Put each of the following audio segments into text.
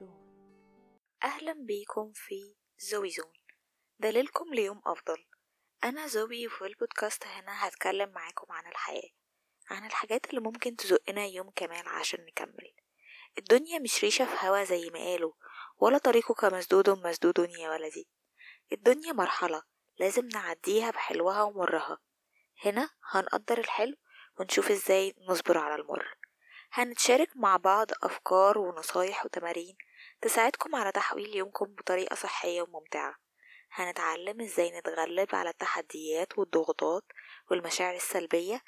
زون أهلا بيكم في زوي زون. دليلكم ليوم أفضل. أنا زوي وفي البودكاست هنا هتكلم معاكم عن الحياة عن الحاجات اللي ممكن تزقنا يوم كمان عشان نكمل. الدنيا مش ريشة في هوا زي ما قالوا ولا طريقك مسدود مسدود يا ولدي. الدنيا مرحلة لازم نعديها بحلوها ومرها. هنا هنقدر الحلو ونشوف إزاي نصبر على المر. هنتشارك مع بعض أفكار ونصايح وتمارين تساعدكم على تحويل يومكم بطريقة صحية وممتعة. هنتعلم إزاي نتغلب على التحديات والضغوطات والمشاعر السلبية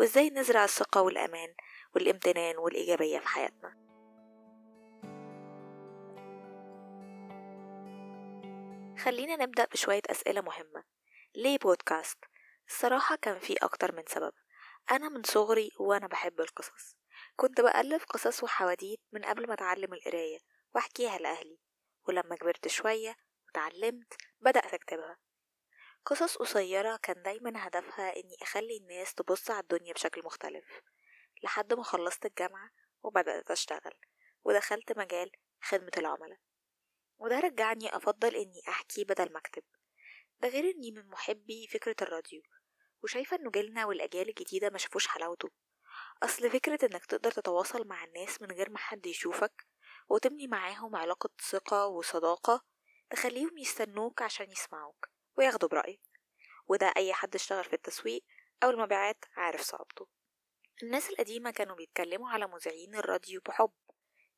وإزاي نزرع الثقة والأمان والامتنان والإيجابية في حياتنا. خلينا نبدأ بشوية أسئلة مهمة. ليه بودكاست؟ الصراحة كان في أكتر من سبب. أنا من صغري وأنا بحب القصص. كنت بألف قصص وحواديت من قبل ما أتعلم القراية. وأحكيها لأهلي ولما كبرت شوية وتعلمت بدأت أكتبها. قصص قصيرة كان دايما هدفها إني أخلي الناس تبص على الدنيا بشكل مختلف لحد ما خلصت الجامعة وبدأت أشتغل ودخلت مجال خدمة العملاء. وده رجعني أفضل إني أحكي بدل ما أكتب. ده غير إني من محبي فكرة الراديو وشايفة إنه جيلنا والأجيال الجديدة ما شافوش حلاوته. أصل فكرة إنك تقدر تتواصل مع الناس من غير ما حد يشوفك وتبني معاهم علاقة ثقة وصداقة تخليهم يستنوك عشان يسمعوك وياخدوا برأيك. وده أي حد اشتغل في التسويق أو المبيعات عارف صعوبته. الناس القديمة كانوا بيتكلموا على مذيعين الراديو بحب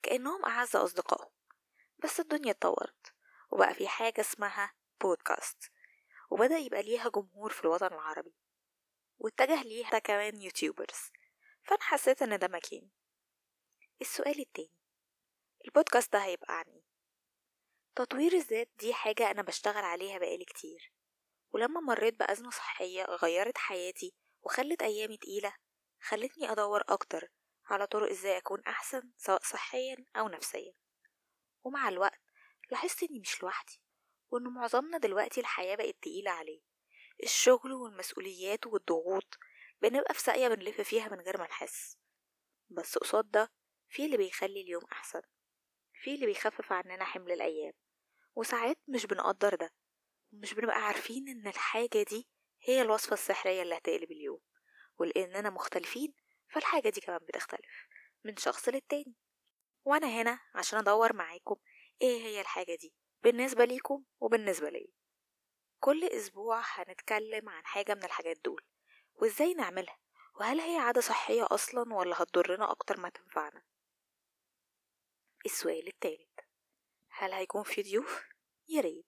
كأنهم أعز أصدقائهم. بس الدنيا اتطورت وبقى في حاجة اسمها بودكاست وبدأ يبقى ليها جمهور في الوطن العربي واتجه ليها كمان يوتيوبرز. فأنا حسيت إن ده مكان السؤال التاني البودكاست ده هيبقى عن إيه تطوير الذات دي حاجة أنا بشتغل عليها بقالي كتير. ولما مريت بأزمة صحية غيرت حياتي وخلت أيامي تقيلة خلتني أدور أكتر على طرق إزاي أكون أحسن سواء صحيا أو نفسيا. ومع الوقت لاحظت إني مش لوحدي وإن معظمنا دلوقتي الحياة بقت تقيلة عليه. الشغل والمسؤوليات والضغوط بنبقى في ساقية بنلف فيها من غير ما نحس. بس قصاد ده في اللي بيخلي اليوم أحسن. في اللي بيخفف عننا حمل الأيام. وساعات مش بنقدر ده. ومش بنبقى عارفين إن الحاجة دي هي الوصفة السحرية اللي هتقلب اليوم. ولأننا مختلفين فالحاجة دي كمان بتختلف. من شخص للتاني. وأنا هنا عشان أدور معاكم إيه هي الحاجة دي. بالنسبة ليكم وبالنسبة لي كل أسبوع هنتكلم عن حاجة من الحاجات دول. وإزاي نعملها؟ وهل هي عادة صحية أصلا ولا هتضرنا أكتر ما تنفعنا؟ السؤال التالت. هل هيكون في ضيوف؟ ياريت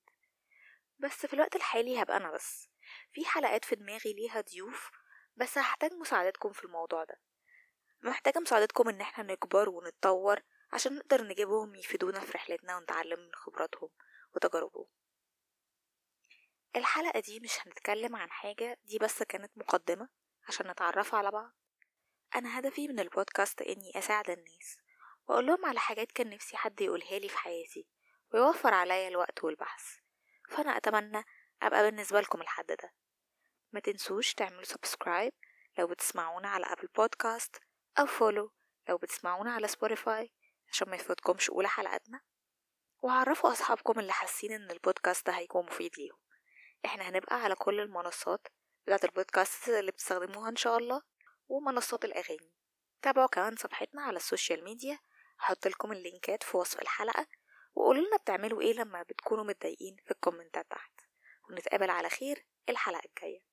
بس في الوقت الحالي هبقى أنا بس. في حلقات في دماغي ليها ضيوف بس هحتاج مساعدتكم في الموضوع ده. محتاجة مساعدتكم إن إحنا نكبر ونتطور عشان نقدر نجيبهم يفيدونا في رحلتنا ونتعلم من خبراتهم وتجاربهم. الحلقة دي مش هنتكلم عن حاجة دي بس كانت مقدمة عشان نتعرف على بعض. أنا هدفي من البودكاست إني أساعد الناس وأقول لهم على حاجات كان نفسي حد يقولها لي في حياتي ويوفر عليا الوقت والبحث. فأنا أتمنى أبقى بالنسبة لكم الحد ده. ما تنسوش تعملوا subscribe لو بتسمعونا على Apple Podcast أو follow لو بتسمعونا على Spotify عشان ما يفوتكمش أولى حلقاتنا. وعرفوا أصحابكم اللي حاسين إن البودكاست ده هيكون مفيد ليهم. إحنا هنبقى على كل المنصات بتاعت البودكاست اللي بتستخدموها إن شاء الله ومنصات الأغاني. تابعوا كمان صفحتنا على ال social media هحط لكم اللينكات في وصف الحلقة وقولوا لنا بتعملوا إيه لما بتكونوا متضايقين في الكومنتات تحت. ونتقابل على خير الحلقة الجاية.